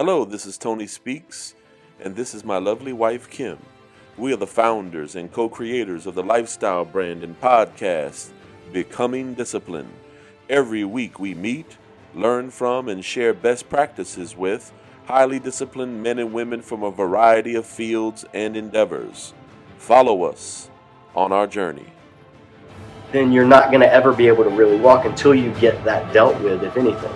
Hello, this is Tony Speaks, and this is my lovely wife, Kim. We are the founders and co creators of the lifestyle brand and podcast, Becoming Disciplined. Every week we meet, learn from, and share best practices with highly disciplined men and women from a variety of fields and endeavors. Follow us on our journey. Then you're not going to ever be able to really walk until you get that dealt with, if anything.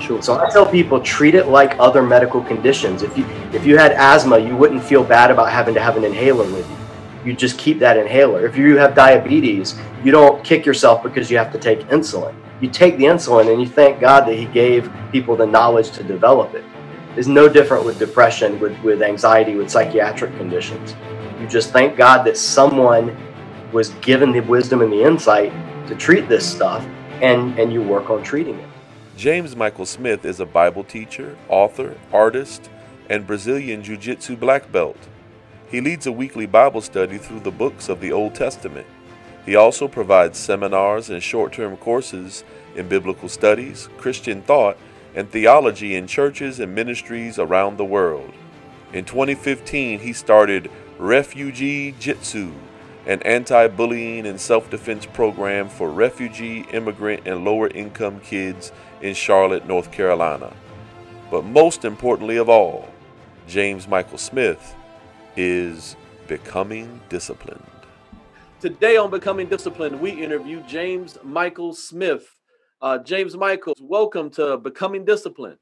Sure. So I tell people treat it like other medical conditions. If you if you had asthma, you wouldn't feel bad about having to have an inhaler with you. You just keep that inhaler. If you have diabetes, you don't kick yourself because you have to take insulin. You take the insulin and you thank God that He gave people the knowledge to develop it. It's no different with depression, with, with anxiety, with psychiatric conditions. You just thank God that someone was given the wisdom and the insight to treat this stuff and, and you work on treating it. James Michael Smith is a Bible teacher, author, artist, and Brazilian Jiu Jitsu black belt. He leads a weekly Bible study through the books of the Old Testament. He also provides seminars and short term courses in biblical studies, Christian thought, and theology in churches and ministries around the world. In 2015, he started Refugee Jitsu, an anti bullying and self defense program for refugee, immigrant, and lower income kids in Charlotte, North Carolina. But most importantly of all, James Michael Smith is becoming disciplined. Today on Becoming Disciplined, we interview James Michael Smith. Uh, James Michael, welcome to Becoming Disciplined.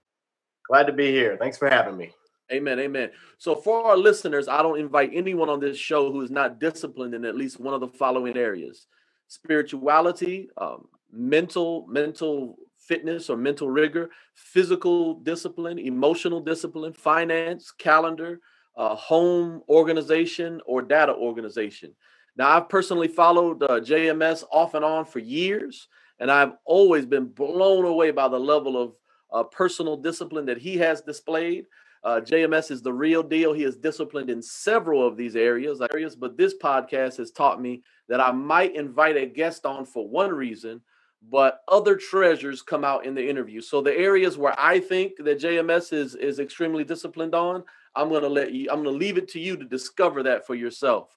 Glad to be here. Thanks for having me. Amen. Amen. So, for our listeners, I don't invite anyone on this show who is not disciplined in at least one of the following areas spirituality, um, mental, mental fitness or mental rigor, physical discipline, emotional discipline, finance, calendar, uh, home organization, or data organization. Now, I've personally followed uh, JMS off and on for years, and I've always been blown away by the level of uh, personal discipline that he has displayed. Uh, JMS is the real deal. He is disciplined in several of these areas, areas, but this podcast has taught me that I might invite a guest on for one reason, but other treasures come out in the interview. So the areas where I think that JMS is is extremely disciplined on, I'm going to let you I'm going to leave it to you to discover that for yourself.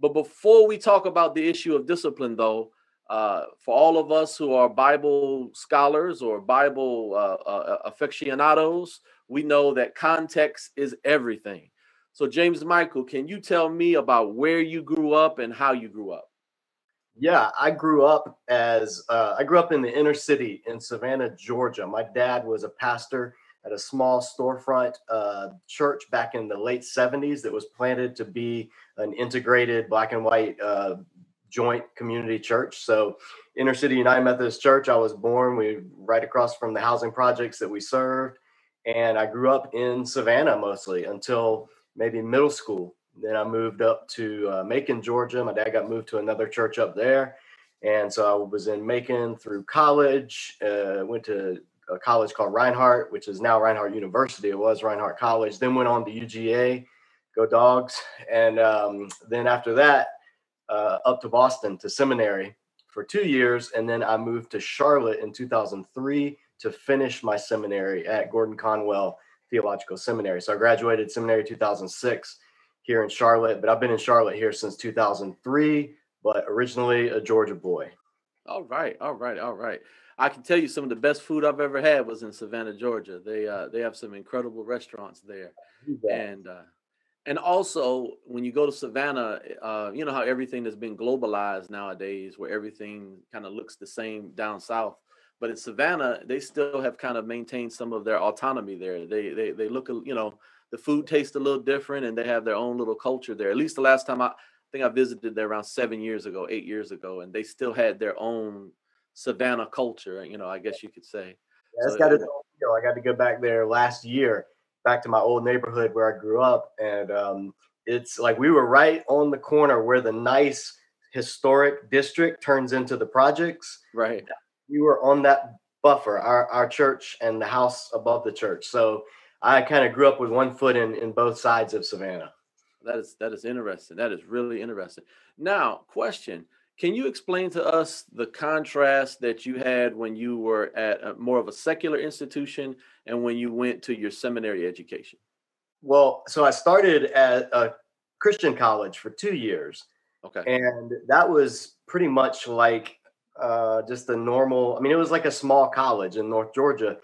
But before we talk about the issue of discipline though, uh, for all of us who are Bible scholars or Bible uh, uh, aficionados, we know that context is everything. So, James Michael, can you tell me about where you grew up and how you grew up? Yeah, I grew up as uh, I grew up in the inner city in Savannah, Georgia. My dad was a pastor at a small storefront uh, church back in the late 70s that was planted to be an integrated black and white uh, joint community church. So, Inner City United Methodist Church, I was born. We right across from the housing projects that we served, and I grew up in Savannah mostly until maybe middle school. Then I moved up to uh, Macon, Georgia. My dad got moved to another church up there. And so I was in Macon through college, uh, went to a college called Reinhardt, which is now Reinhardt University. It was Reinhardt College. Then went on to UGA, go dogs. And um, then after that, uh, up to Boston to seminary for two years. And then I moved to Charlotte in 2003 to finish my seminary at Gordon Conwell Theological Seminary. So I graduated seminary 2006 here in Charlotte, but I've been in Charlotte here since 2003, but originally a Georgia boy. All right, all right, all right. I can tell you some of the best food I've ever had was in Savannah, Georgia. They uh, they have some incredible restaurants there, and uh, and also when you go to Savannah, uh, you know how everything has been globalized nowadays, where everything kind of looks the same down south. But in Savannah, they still have kind of maintained some of their autonomy there. They they they look, you know, the food tastes a little different, and they have their own little culture there. At least the last time I, I think I visited there around seven years ago, eight years ago, and they still had their own Savannah culture. You know, I guess you could say. Yeah, so, got to, you know, I got to go back there last year, back to my old neighborhood where I grew up, and um, it's like we were right on the corner where the nice historic district turns into the projects. Right. We were on that buffer, our our church and the house above the church. So I kind of grew up with one foot in in both sides of Savannah. That is that is interesting. That is really interesting. Now, question: Can you explain to us the contrast that you had when you were at a, more of a secular institution and when you went to your seminary education? Well, so I started at a Christian college for two years. Okay. And that was pretty much like uh, just a normal, I mean, it was like a small college in North Georgia.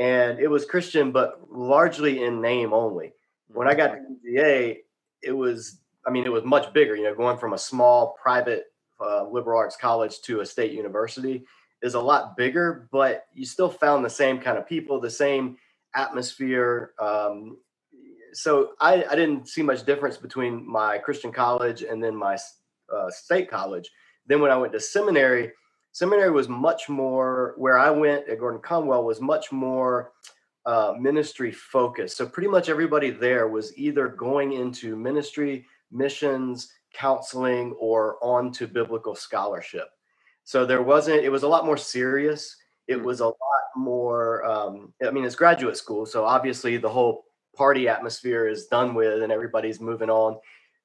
And it was Christian, but largely in name only. When I got to UGA, it was, I mean, it was much bigger, you know, going from a small private uh, liberal arts college to a state university is a lot bigger, but you still found the same kind of people, the same atmosphere. Um, so I, I didn't see much difference between my Christian college and then my uh, state college. Then when I went to seminary, seminary was much more where I went at Gordon Conwell was much more uh, ministry focused. So pretty much everybody there was either going into ministry, missions, counseling, or on to biblical scholarship. So there wasn't. It was a lot more serious. It Mm. was a lot more. Um, I mean, it's graduate school, so obviously the whole party atmosphere is done with, and everybody's moving on.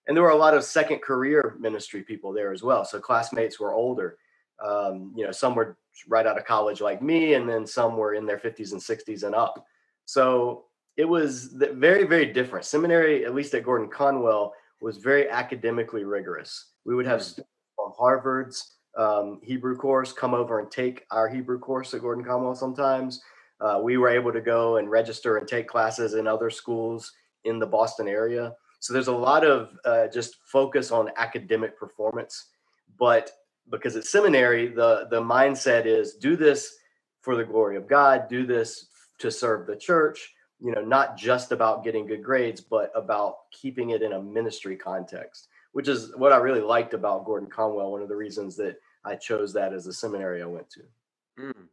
And there were a lot of second career ministry people there as well. So classmates were older. Um, you know, some were right out of college like me, and then some were in their 50s and 60s and up. So it was very, very different. Seminary, at least at Gordon Conwell, was very academically rigorous. We would have Mm. students from Harvard's um, Hebrew course come over and take our Hebrew course at Gordon Conwell sometimes. Uh, we were able to go and register and take classes in other schools in the Boston area. So there's a lot of uh, just focus on academic performance. But because at seminary, the, the mindset is do this for the glory of God, do this to serve the church, you know, not just about getting good grades, but about keeping it in a ministry context, which is what I really liked about Gordon Conwell. One of the reasons that I chose that as a seminary I went to. Mm.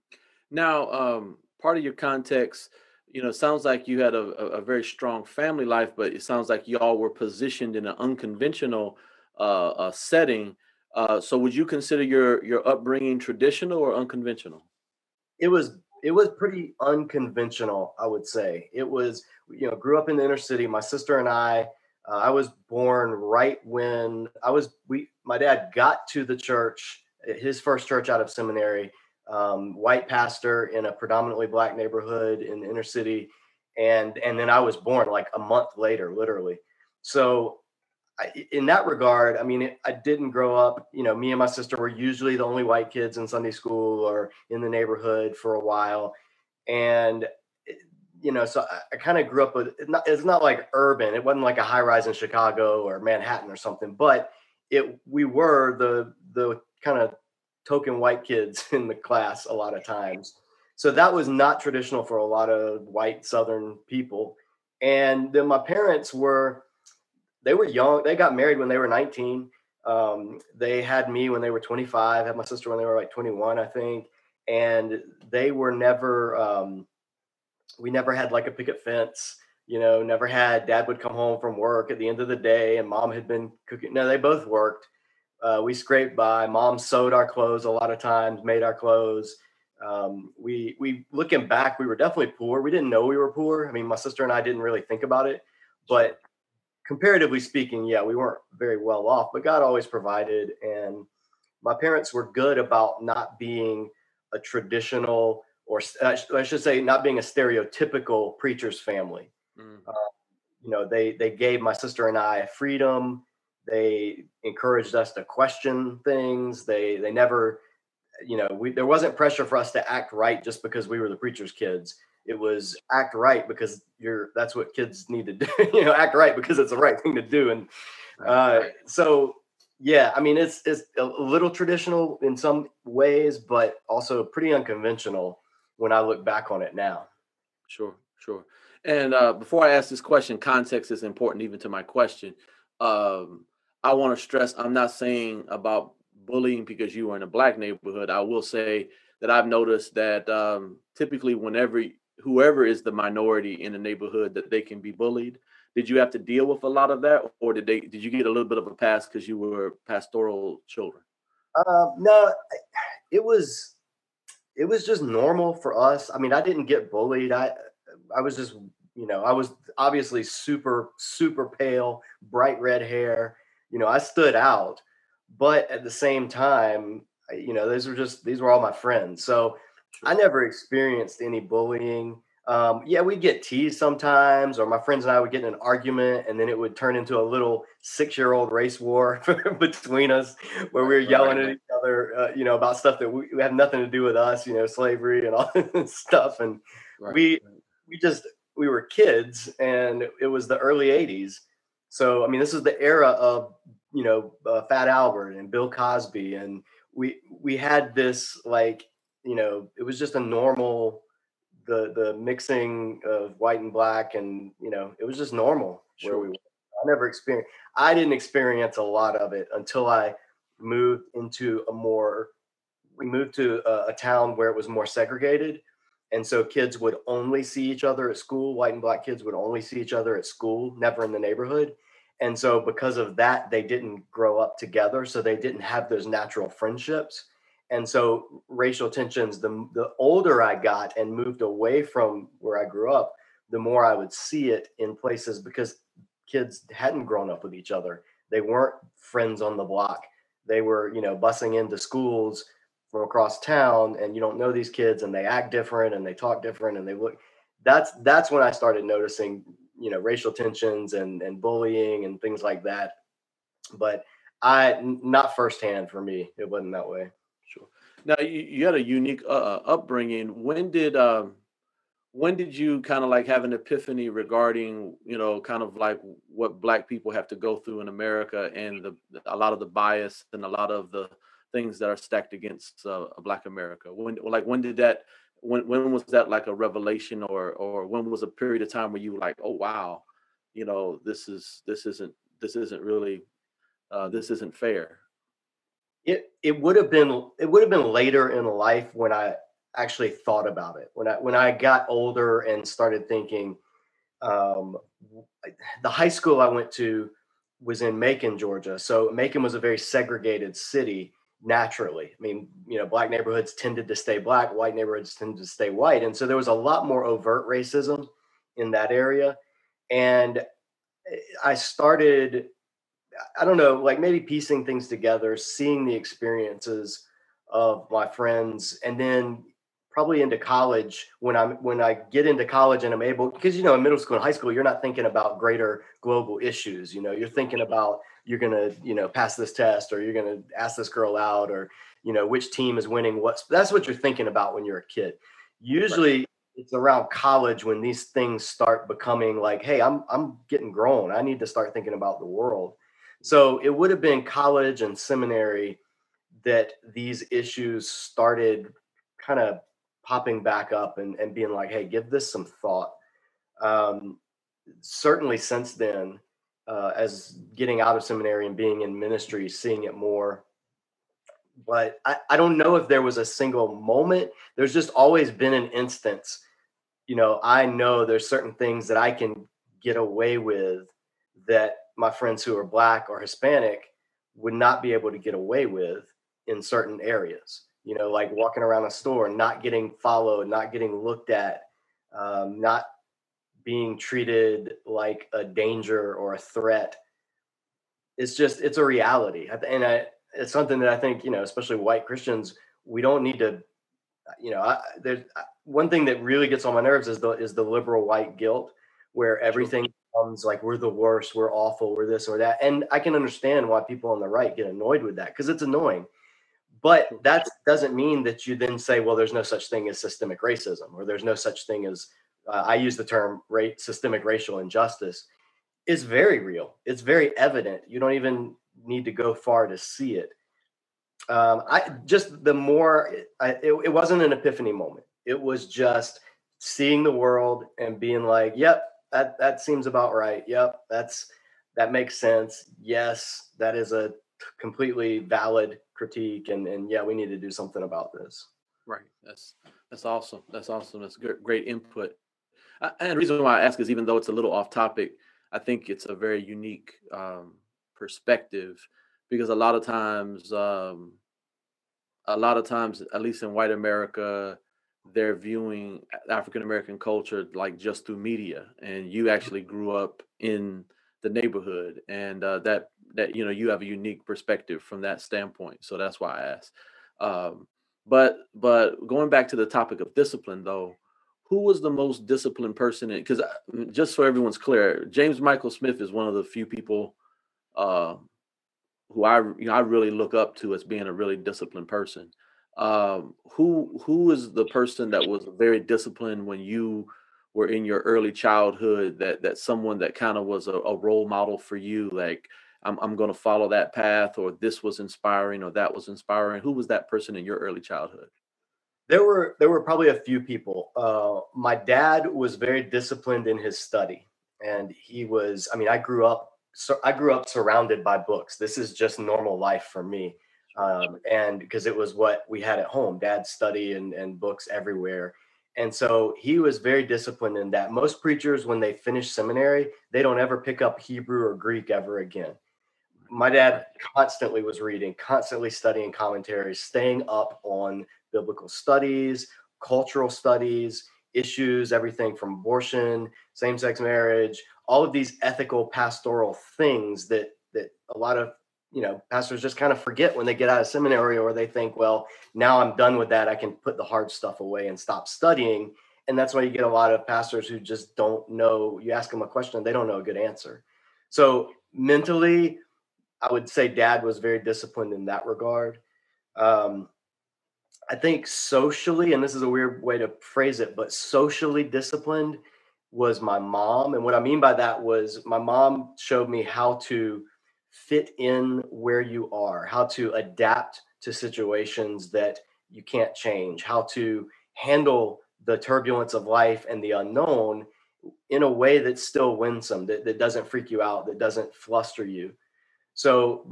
Now, um, part of your context, you know, sounds like you had a, a, a very strong family life, but it sounds like y'all were positioned in an unconventional uh, uh, setting. Uh, so, would you consider your your upbringing traditional or unconventional? It was it was pretty unconventional, I would say. It was, you know, grew up in the inner city. My sister and I, uh, I was born right when I was we my dad got to the church, his first church out of seminary, um, white pastor in a predominantly black neighborhood in the inner city, and and then I was born like a month later, literally. So in that regard, I mean, I didn't grow up. You know, me and my sister were usually the only white kids in Sunday school or in the neighborhood for a while, and eh, you know, so I, I kind of grew up with. Not, it's not like urban. It wasn't like a high rise in Chicago or Manhattan or something, but it we were the the kind of token white kids in the class a lot of times. So that was not traditional for a lot of white Southern people. And then my parents were they were young. They got married when they were 19. Um, they had me when they were 25, had my sister when they were like 21, I think. And they were never, um, we never had like a picket fence, you know, never had dad would come home from work at the end of the day and mom had been cooking. No, they both worked. Uh, we scraped by. Mom sewed our clothes a lot of times, made our clothes. Um, we, we, looking back, we were definitely poor. We didn't know we were poor. I mean, my sister and I didn't really think about it, but comparatively speaking, yeah, we weren't very well off, but God always provided. And my parents were good about not being a traditional, or uh, I should say, not being a stereotypical preacher's family. Mm. You know, they they gave my sister and I freedom. They encouraged us to question things. They they never, you know, we there wasn't pressure for us to act right just because we were the preacher's kids it was act right because you're that's what kids need to do you know act right because it's the right thing to do and uh, so yeah i mean it's it's a little traditional in some ways but also pretty unconventional when i look back on it now Sure, sure. And uh, before I ask this question, context is important even to my question. Um, I want to stress I'm not saying about bullying because you were in a black neighborhood. I will say that I've noticed that um, typically, whenever whoever is the minority in the neighborhood, that they can be bullied. Did you have to deal with a lot of that, or did they? Did you get a little bit of a pass because you were pastoral children? um, no it was it was just normal for us i mean i didn't get bullied i i was just you know i was obviously super super pale bright red hair you know i stood out but at the same time, you know, those were just these were all my friends. So I never experienced any bullying. Um, yeah, we'd get teased sometimes, or my friends and I would get in an argument, and then it would turn into a little six-year-old race war between us, where we were yelling at each other, uh, you know, about stuff that we, we had nothing to do with us, you know, slavery and all this stuff. And right. we we just we were kids, and it was the early '80s. So I mean, this is the era of you know uh, Fat Albert and Bill Cosby, and we we had this like you know it was just a normal the the mixing of white and black and you know it was just normal sure. where we were. I never experienced I didn't experience a lot of it until I moved into a more we moved to a, a town where it was more segregated and so kids would only see each other at school white and black kids would only see each other at school never in the neighborhood and so because of that they didn't grow up together so they didn't have those natural friendships and so racial tensions the, the older i got and moved away from where i grew up the more i would see it in places because kids hadn't grown up with each other. They weren't friends on the block. They were you know busing into schools from across town and you don't know these kids and they act different and they talk different and they look that's that's when i started noticing you know racial tensions and and bullying and things like that. But i not firsthand for me it wasn't that way now you, you had a unique uh, uh, upbringing. When did um when did you kind of like have an epiphany regarding you know kind of like what black people have to go through in america and the a lot of the bias and a lot of the things that are stacked against uh, black america? When like when did that when when was that like a revelation or or when was a period of time where you were like oh wow you know this is this isn't this isn't really uh, this isn't fair it it would have been it would have been later in life when i actually thought about it when i when i got older and started thinking um, the high school i went to was in macon georgia so macon was a very segregated city naturally. I mean, you know, black neighborhoods tended to stay black, white neighborhoods tended to stay white. And so there was a lot more overt racism in that area. And I started, I don't know, like maybe piecing things together, seeing the experiences of my friends, and then probably into college when I'm when I get into college and I'm able because you know in middle school and high school you're not thinking about greater global issues you know you're thinking mm-hmm. about you're going to you know pass this test or you're going to ask this girl out or you know which team is winning what's that's what you're thinking about when you're a kid. Usually right. it's around college when these things start becoming like hey i'm i'm getting grown. I need to start thinking about the world so it would have been college and seminary that these issues started kind of popping back up and, and being like hey give this some thought um, certainly since then uh, as getting out of seminary and being in ministry, seeing it more. But I, I don't know if there was a single moment. There's just always been an instance. You know, I know there's certain things that I can get away with that my friends who are black or Hispanic would not be able to get away with in certain areas. You know, like walking around a store, not getting followed, not getting looked at, um, not being treated like a danger or a threat it's just it's a reality and I, it's something that i think you know especially white christians we don't need to you know I, there's one thing that really gets on my nerves is the is the liberal white guilt where everything comes like we're the worst we're awful we're this or that and i can understand why people on the right get annoyed with that because it's annoying but that doesn't mean that you then say well there's no such thing as systemic racism or there's no such thing as uh, I use the term rate systemic racial injustice is very real. It's very evident. You don't even need to go far to see it. Um, I just the more I, it, it wasn't an epiphany moment. It was just seeing the world and being like, "Yep, that that seems about right. Yep, that's that makes sense. Yes, that is a completely valid critique, and and yeah, we need to do something about this." Right. That's that's awesome. That's awesome. That's great, input. Uh, and the reason why I ask is even though it's a little off topic, I think it's a very unique um, perspective because a lot of times, um, a lot of times, at least in white America, they're viewing African American culture like just through media, and you actually grew up in the neighborhood, and uh, that that you know you have a unique perspective from that standpoint. So that's why I asked. Um, but but going back to the topic of discipline, though, who was the most disciplined person? Because just so everyone's clear, James Michael Smith is one of the few people uh, who I you know I really look up to as being a really disciplined person. Um, who who is the person that was very disciplined when you were in your early childhood? That that someone that kind of was a, a role model for you, like I'm I'm going to follow that path, or this was inspiring, or that was inspiring. Who was that person in your early childhood? There were there were probably a few people. Uh, my dad was very disciplined in his study, and he was. I mean, I grew up so I grew up surrounded by books. This is just normal life for me. Um, and because it was what we had at home, dad's study and, and books everywhere. And so he was very disciplined in that. Most preachers, when they finish seminary, they don't ever pick up Hebrew or Greek ever again. My dad constantly was reading, constantly studying commentaries, staying up on biblical studies, cultural studies, issues, everything from abortion, same sex marriage, all of these ethical pastoral things that that a lot of you know pastors just kind of forget when they get out of seminary or they think well now i'm done with that. I can put the hard stuff away and stop studying. And that's why you get a lot of pastors who just don't know. You ask them a question they don't know a good answer. So mentally i would say dad was very disciplined in that regard. Um, i think socially and this is a weird way to phrase it but socially disciplined was my mom. And what I mean by that was my mom showed me how to fit in where you are, how to adapt to situations that you can't change, how to handle the turbulence of life and the unknown in a way that's still winsome, that, that doesn't freak you out, that doesn't fluster you. So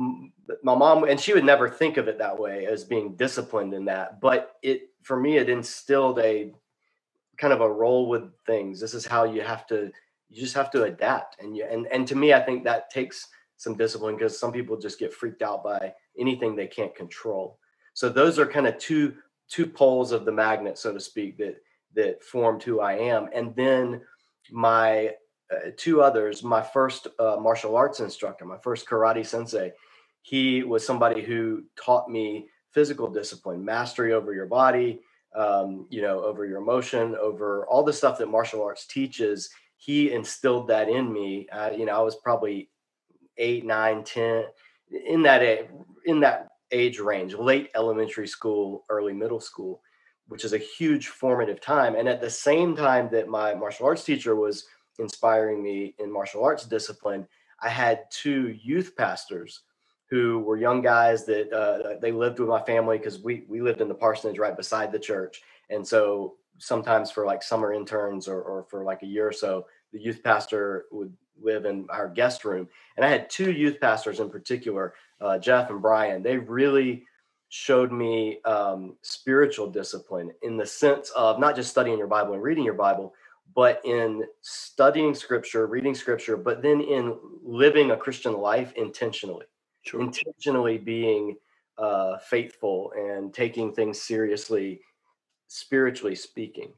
my mom, and she would never think of it that way as being disciplined in that, but it for me it instilled a kind of a roll with things. This is how you have to you just have to adapt. And you and and to me, I think that takes some discipline because some people just get freaked out by anything they can't control. So those are kind of two two poles of the magnet, so to speak, that that formed who I am. And then my uh, two others, my first uh, martial arts instructor, my first karate sensei, he was somebody who taught me physical discipline, mastery over your body, um, you know, over your emotion, over all the stuff that martial arts teaches. He instilled that in me. Uh, you know, I was probably eight, nine, ten, in that in that age range, late elementary school, early middle school, which is a huge formative time. And at the same time that my martial arts teacher was inspiring me in martial arts discipline, I had two youth pastors who were young guys that uh, they lived with my family because we we lived in the parsonage right beside the church, and so sometimes for like summer interns or, or for like a year or so, the youth pastor would live in our guest room. And I had two youth pastors in particular, uh, Jeff and Brian. They really showed me um, spiritual discipline in the sense of not just studying your Bible and reading your Bible, but in studying scripture, reading scripture, but then in living a Christian life intentionally sure. intentionally being uh, faithful and taking things seriously, spiritually speaking.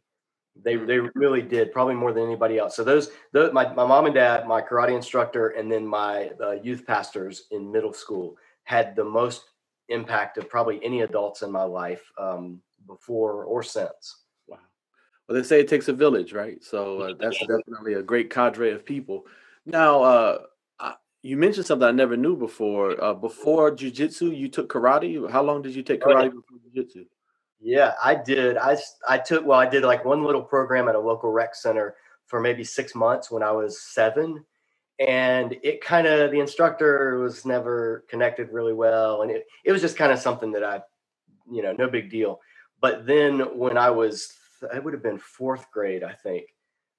They they really did probably more than anybody else. So those, those my my mom and dad, my karate instructor, and then my uh, youth pastors in middle school had the most impact of probably any adults in my life um, before or since. Wow. Well, they say it takes a village, right? So uh, that's definitely a great cadre of people. Now, uh, you mentioned something I never knew before. Uh, before jujitsu, you took karate. How long did you take karate oh, yeah. before jujitsu? Yeah, I did. I I took well, I did like one little program at a local rec center for maybe six months when I was seven, and it kind of the instructor was never connected really well, and it it was just kind of something that I, you know, no big deal. But then when I was, it would have been fourth grade, I think,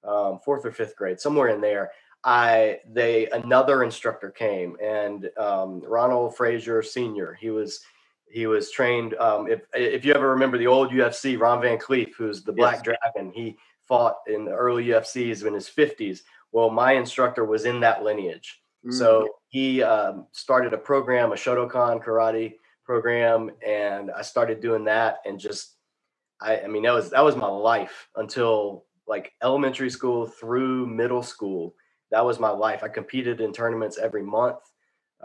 um, fourth or fifth grade, somewhere in there. I they another instructor came and um, Ronald Frazier Senior. He was he was trained. Um, if if you ever remember the old UFC, Ron Van Clief, who's the Black yes. Dragon, he fought in the early UFCs in his fifties. Well, my instructor was in that lineage, mm. so he um, started a program, a Shotokan karate program, and I started doing that. And just, I, I mean, that was that was my life until like elementary school through middle school that was my life. I competed in tournaments every month.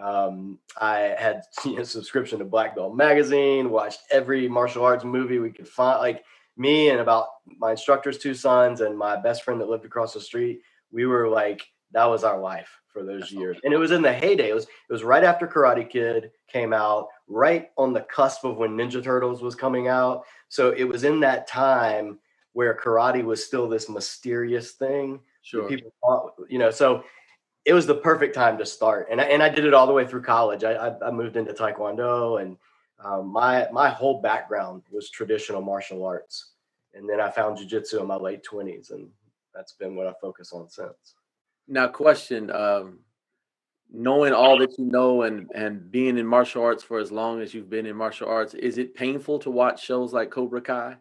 Um, I had you know, subscription to Black Belt magazine, watched every martial arts movie we could find. Like me and about my instructor's two sons and my best friend that lived across the street, we were like that was our life for those years. And it was in the heyday. It was it was right after Karate Kid came out, right on the cusp of when Ninja Turtles was coming out. So it was in that time where karate was still this mysterious thing. Sure. People thought, you know, so it was the perfect time to start. And I, and I did it all the way through college. I, I, I moved into Taekwondo and um, my, my whole background was traditional martial arts. And then I found jujitsu in my late twenties and that's been what I focus on since. Now question, um, knowing all that you know and, and being in martial arts for as long as you've been in martial arts, is it painful to watch shows like Cobra Kai?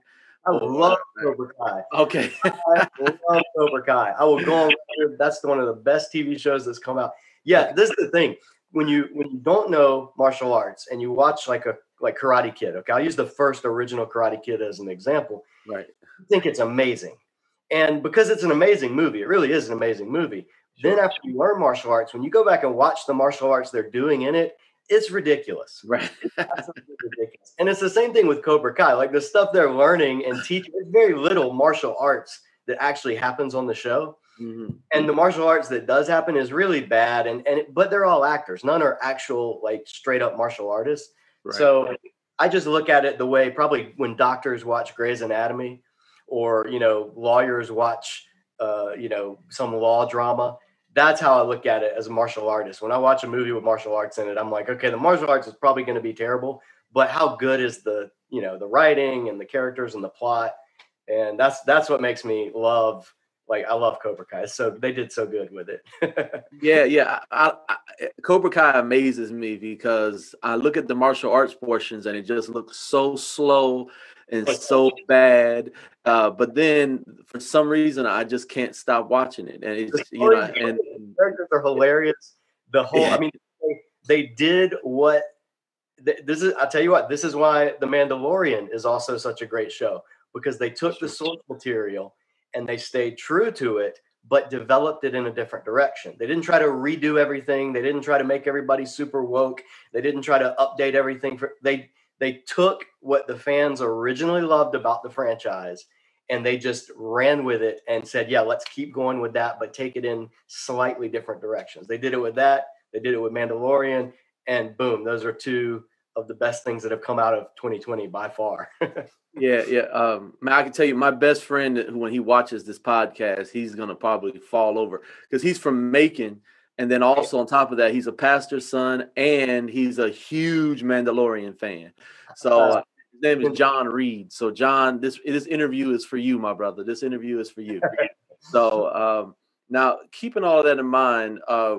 I oh, love Cobra Kai. Okay. I love Cobra Kai. I will go on record. That's one of the best TV shows that's come out. Yeah, this is the thing. When you when you don't know martial arts and you watch like a like Karate Kid, okay, I'll use the first original Karate Kid as an example. Right. I think it's amazing. And because it's an amazing movie, it really is an amazing movie. Sure. Then after you learn martial arts, when you go back and watch the martial arts they're doing in it, it's ridiculous. Right. ridiculous. And it's the same thing with Cobra Kai. Like the stuff they're learning and teaching, there's very little martial arts that actually happens on the show. Mm-hmm. And the martial arts that does happen is really bad. And and but they're all actors. None are actual like straight up martial artists. Right. So I just look at it the way probably when doctors watch Grey's Anatomy, or you know lawyers watch uh, you know some law drama that's how I look at it as a martial artist. When I watch a movie with martial arts in it, I'm like, okay, the martial arts is probably going to be terrible, but how good is the, you know, the writing and the characters and the plot? And that's that's what makes me love like I love Cobra Kai. So they did so good with it. yeah, yeah. I, I, Cobra Kai amazes me because I look at the martial arts portions and it just looks so slow and so bad. Uh, but then for some reason, I just can't stop watching it, and it's you know, and characters are hilarious. The whole, I mean, they, they did what this is. I'll tell you what, this is why The Mandalorian is also such a great show because they took the source material and they stayed true to it but developed it in a different direction. They didn't try to redo everything. They didn't try to make everybody super woke. They didn't try to update everything. For, they they took what the fans originally loved about the franchise and they just ran with it and said, "Yeah, let's keep going with that, but take it in slightly different directions." They did it with that. They did it with Mandalorian, and boom, those are two of the best things that have come out of 2020 by far. yeah, yeah. Um, man, I can tell you, my best friend, when he watches this podcast, he's gonna probably fall over because he's from Macon and then also on top of that, he's a pastor's son and he's a huge Mandalorian fan. So uh, his name is John Reed. So John, this this interview is for you, my brother. This interview is for you. so um, now, keeping all of that in mind, uh,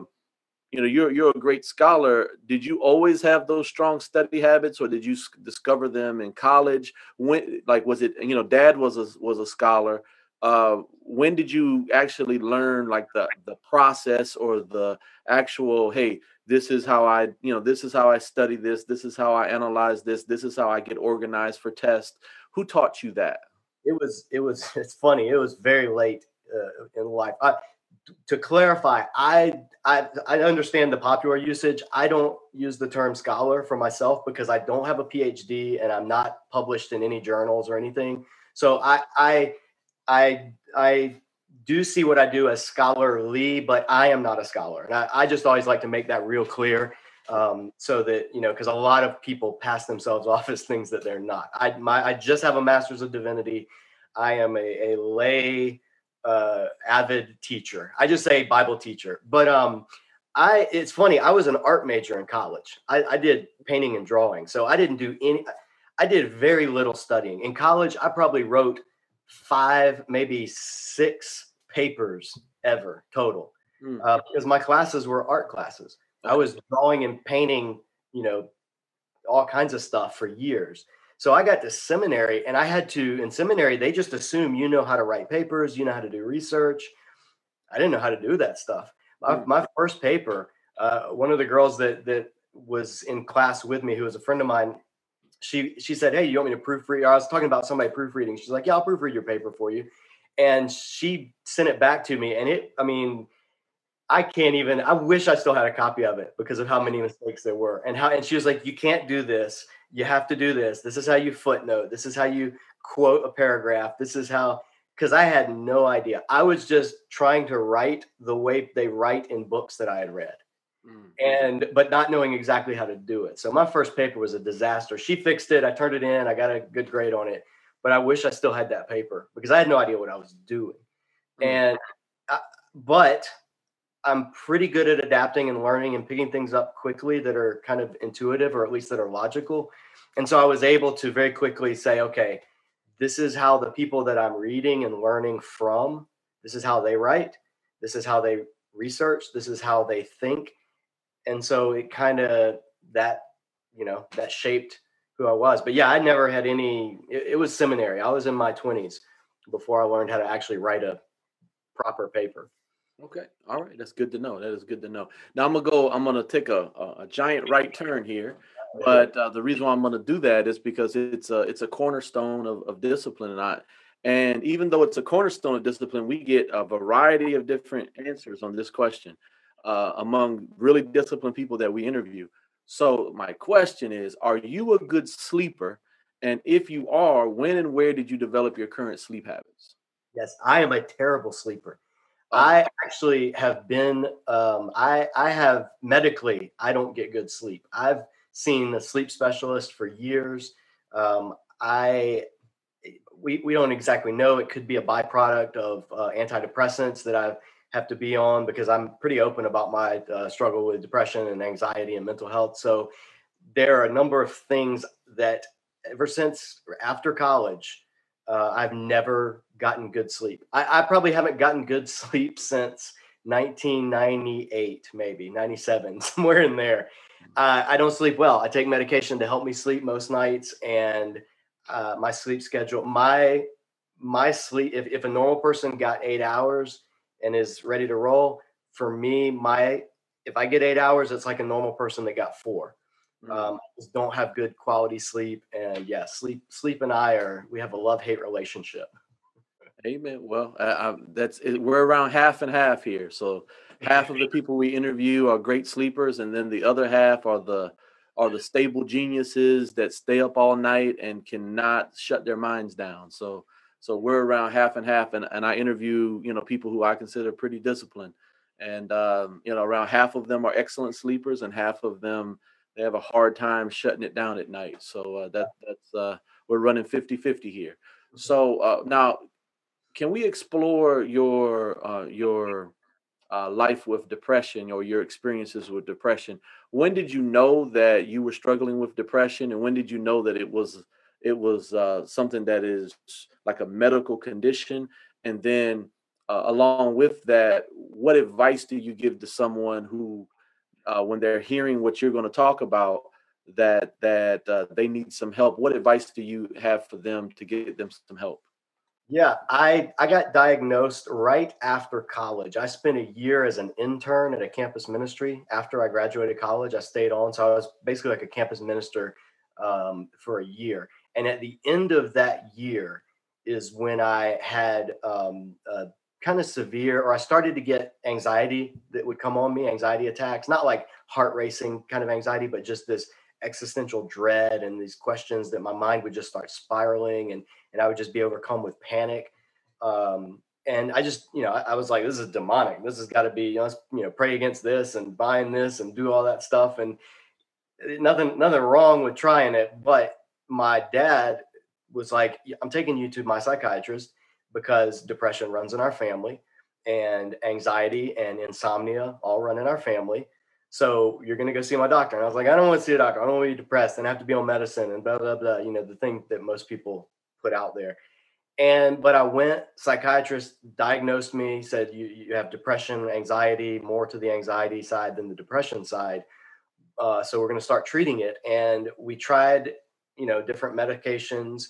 you know, you're you're a great scholar. Did you always have those strong study habits, or did you discover them in college? When, like, was it you know, Dad was a was a scholar uh, when did you actually learn like the the process or the actual hey this is how i you know this is how i study this this is how i analyze this this is how i get organized for tests who taught you that? It was it was it's funny it was very late uh, in life. I, to clarify I, I i understand the popular usage. I don't use the term scholar for myself because i don't have a phd and i'm not published in any journals or anything. So i i I I do see what I do as scholarly, but I am not a scholar. And I, I just always like to make that real clear. Um, so that you know, because a lot of people pass themselves off as things that they're not. I my I just have a master's of divinity. I am a, a lay uh, avid teacher. I just say Bible teacher. But um, I it's funny. I was an art major in college. I, I did painting and drawing, so I didn't do any. I did very little studying in college. I probably wrote five, maybe six papers ever total mm. uh, because my classes were art classes. I was drawing and painting, you know, all kinds of stuff for years. So I got to seminary and I had to, in seminary, they just assume you know how to write papers, you know how to do research. I didn't know how to do that stuff. My, mm. my first paper, uh, one of the girls that, that was in class with me, who was a friend of mine, she she said, "Hey, you want me to proofread?" I was talking about somebody proofreading. She's like, "Yeah, I'll proofread your paper for you." And she sent it back to me, and it, I mean, I can't even. I wish I still had a copy of it because of how many mistakes there were, and how. And she was like, "You can't do this. You have to do this. This is how you footnote. This is how you quote a paragraph. This is how." Because I had no idea. I was just trying to write the way they write in books that I had read, mm. and but not knowing exactly how to do it. So my first paper was a disaster. She fixed it. I turned it in. I got a good grade on it, but I wish I still had that paper because I had no idea what I was doing. Mm. And I, but I'm pretty good at adapting and learning and picking things up quickly that are kind of intuitive or at least that are logical. And so I was able to very quickly say, okay, this is how the people that I'm reading and learning from, this is how they write, this is how they research, this is how they think. And so it kind of that, you know, that shaped who I was. But yeah, I never had any, it, it was seminary. I was in my 20s before I learned how to actually write a proper paper. Okay. All right. That's good to know. That is good to know. Now I'm gonna go. I'm gonna take a a, a giant right turn here, but uh, the reason why I'm gonna do that is because it's a it's a cornerstone of, of discipline, and I and even though it's a cornerstone of discipline, we get a variety of different answers on this question uh, among really disciplined people that we interview. So my question is: Are you a good sleeper? And if you are, when and where did you develop your current sleep habits? Yes, I am a terrible sleeper. Oh. I actually have been. Um, I I have medically. I don't get good sleep. I've seen a sleep specialist for years. Um, I we we don't exactly know. It could be a byproduct of uh, antidepressants that I have to be on because I'm pretty open about my uh, struggle with depression and anxiety and mental health. So there are a number of things that ever since after college uh, I've never gotten good sleep. I, I, probably haven't gotten good sleep since 1998, maybe 97, somewhere in there. Uh, I don't sleep well. I take medication to help me sleep most nights, and uh, my sleep schedule, my my sleep. If, if a normal person got eight hours and is ready to roll, for me, my if I get eight hours, it's like a normal person that got four. Mm. Um, just don't have good quality sleep, and yeah, sleep sleep and I are we have a love hate relationship. Amen. Well, uh, that's it, we're around half and half here. So half of the people we interview are great sleepers, and then the other half are the are the stable geniuses that stay up all night and cannot shut their minds down. So so we're around half and half, and, and I interview you know people who I consider pretty disciplined, and um, you know around half of them are excellent sleepers, and half of them they have a hard time shutting it down at night. So uh, that that's uh, we're running 50-50 here. So uh, now, can we explore your uh, your uh, life with depression or your experiences with depression? When did you know that you were struggling with depression, and when did you know that it was it was uh, something that is like a medical condition? And then, along with that, what advice do you give to someone who uh, when they're hearing what you're going to talk about that that uh, they need some help? What advice do you have for them to get them some help? Yeah i i got diagnosed right after college. I spent a year as an intern at a campus ministry. After i graduated college i stayed on so i was basically like a campus minister um, for a year. And at the end of that year is when i had um, kind of severe, or I started to get anxiety that would come on me, anxiety attacks, not like heart racing kind of anxiety, but just this existential dread and these questions that my mind would just start spiraling and and I would just be overcome with panic. Um, and I just, you know, I, I, was like, this is demonic. This has got to be, you know, let's, you know, pray against this and bind this and do all that stuff. And eh, nothing, nothing wrong with trying it. But my dad was like, I'm taking you to my psychiatrist because depression runs in our family and anxiety and insomnia all run in our family. So you're going to go see my doctor. And I was like, I don't want to see a doctor. I don't want to be depressed and have to be on medicine and blah, blah, blah. You know, the thing that most people put out there. And, but I went, psychiatrist diagnosed me, said you, you have depression, anxiety, more to the anxiety side than the depression side. Uh, so we're going to start treating it. And we tried, you know, different medications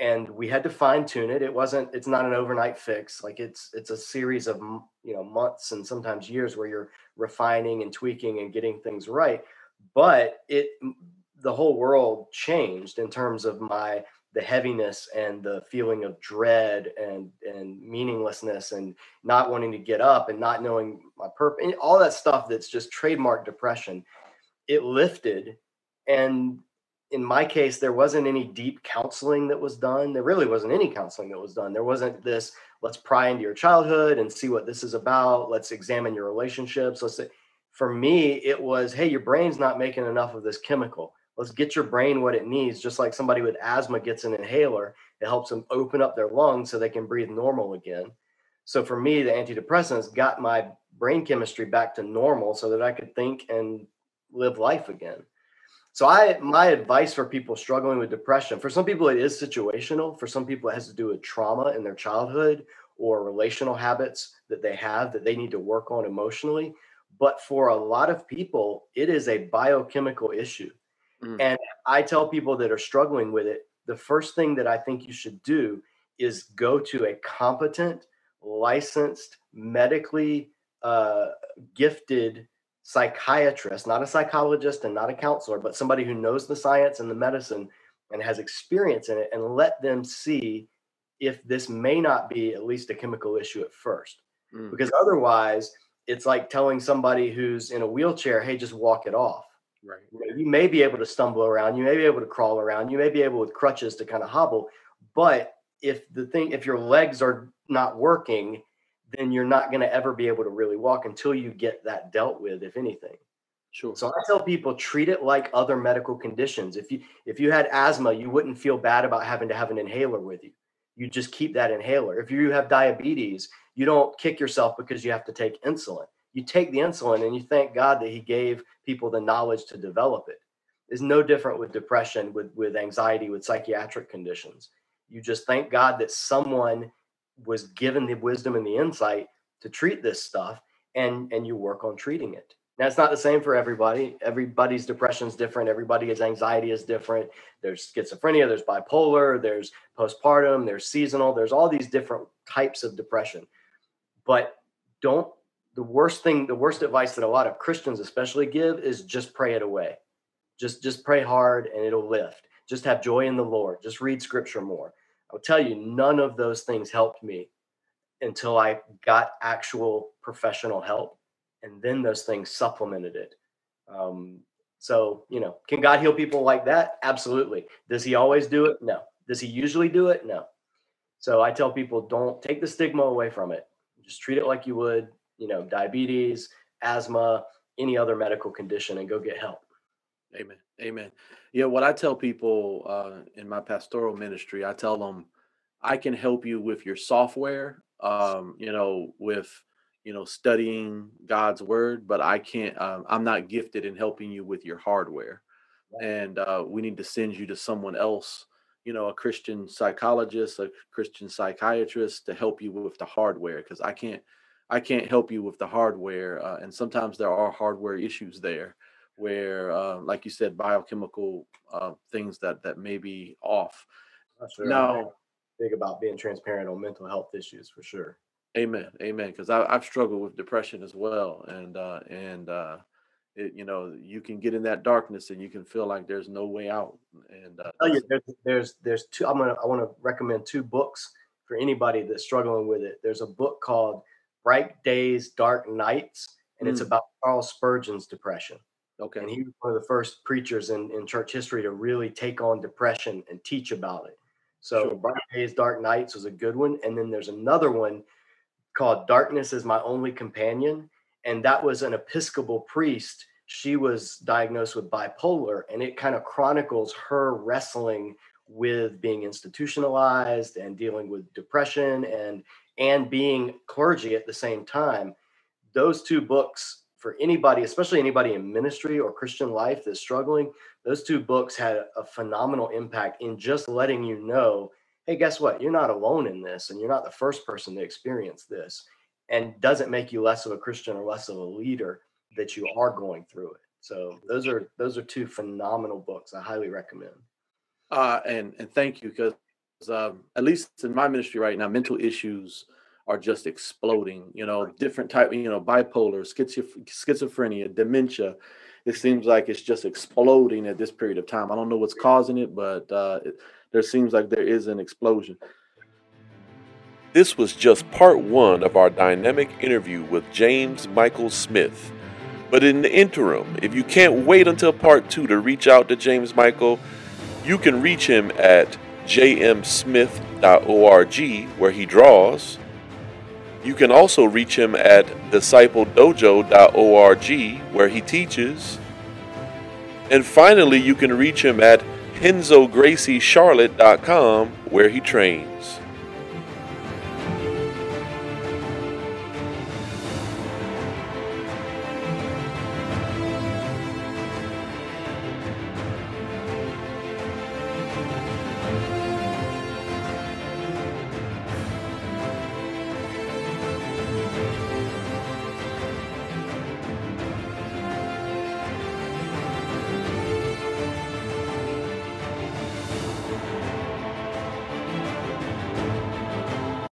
and we had to fine tune it. It wasn't it's not an overnight fix. Like it's it's a series of you know months and sometimes years where you're refining and tweaking and getting things right. But it the whole world changed in terms of my the heaviness and the feeling of dread and and meaninglessness and not wanting to get up and not knowing my purpose all that stuff that's just trademark depression. It lifted and in my case there wasn't any deep counseling that was done. There really wasn't any counseling that was done. There wasn't this let's pry into your childhood and see what this is about. Let's examine your relationships. Let's say for me it was hey your brain's not making enough of this chemical. Let's get your brain what it needs. Just like somebody with asthma gets an inhaler it helps them open up their lungs so they can breathe normal again. So for me the antidepressants got my brain chemistry back to normal so that i could think and live life again so i my advice for people struggling with depression for some people it is situational for some people it has to do with trauma in their childhood or relational habits that they have that they need to work on emotionally but for a lot of people it is a biochemical issue Mm. And I tell people that are struggling with it, the first thing that I think you should do is go to a competent, licensed, medically uh, gifted psychiatrist, not a psychologist and not a counselor, but somebody who knows the science and the medicine and has experience in it, and let them see if this may not be at least a chemical issue at first. Mm. Because otherwise, it's like telling somebody who's in a wheelchair, hey, just walk it off. Right. You, know, you may be able to stumble around, you may be able to crawl around, you may be able with crutches to kind of hobble, but if the thing if your legs are not working, then you're not going to ever be able to really walk until you get that dealt with if anything. Sure. So I tell people treat it like other medical conditions. If you if you had asthma, you wouldn't feel bad about having to have an inhaler with you. You just keep that inhaler. If you have diabetes, you don't kick yourself because you have to take insulin you take the insulin and you thank God that He gave people the knowledge to develop it. Is no different with depression, with with anxiety, with psychiatric conditions. You just thank God that someone was given the wisdom and the insight to treat this stuff, and and you work on treating it. Now it's not the same for everybody. Everybody's depression is different. Everybody's anxiety is different. There's schizophrenia. There's bipolar. There's postpartum. There's seasonal. There's all these different types of depression. But don't the worst thing, the worst advice that a lot of Christians especially give is just pray it away. Just just pray hard and it'll lift. Just have joy in the Lord. Just read scripture more. I'll tell you, none of those things helped me until I got actual professional help. And then those things supplemented it. Um, so, you know, can God heal people like that? Absolutely. Does he always do it? No. Does he usually do it? No. So I tell people don't take the stigma away from it. Just treat it like you would you know, diabetes, asthma, any other medical condition and go get help. Amen. Amen. Yeah, what I tell people uh, in my pastoral ministry, I tell them I can help you with your software, um, you know, with you know studying God's word, but I can't. Um, I'm not gifted in helping you with your hardware, and uh, we need to send you to someone else, you know, a Christian psychologist, a Christian psychiatrist to help you with the hardware because I can't I can't help you with the hardware, uh, and sometimes there are hardware issues there, where, uh, like you said, biochemical uh, things that that may be off. Sure. Now, big about being transparent on mental health issues for sure. Amen, amen. Because I've struggled with depression as well, and uh, and uh, it, you know you can get in that darkness and you can feel like there's no way out. And uh, yeah, there's, there's there's two. I'm gonna I want to recommend two books for anybody that's struggling with it. There's a book called Bright Days, Dark Nights, and mm. it's about Charles Spurgeon's depression. Okay. And he was one of the first preachers in, in church history to really take on depression and teach about it. So sure. Bright Days, Dark Nights was a good one. And then there's another one called Darkness is My Only Companion. And that was an Episcopal priest. She was diagnosed with bipolar, and it kind of chronicles her wrestling with being institutionalized and dealing with depression and and being clergy at the same time, those two books for anybody, especially anybody in ministry or Christian life that's struggling, those two books had a phenomenal impact in just letting you know, hey, guess what? You're not alone in this, and you're not the first person to experience this. And doesn't make you less of a Christian or less of a leader that you are going through it. So those are those are two phenomenal books. I highly recommend. Uh, and and thank you because um, at least in my ministry right now, mental issues are just exploding. You know, different type, you know, bipolar, schizophrenia, dementia. It seems like it's just exploding at this period of time. I don't know what's causing it, but uh, there seems like there is an explosion. This was just part one of our dynamic interview with James Michael Smith. But in the interim, if you can't wait until part two to reach out to James Michael, you can reach him at jmsmith.org where he draws. You can also reach him at discipledojo.org where he teaches. And finally, you can reach him at renzograciecharlotte.com where he trains.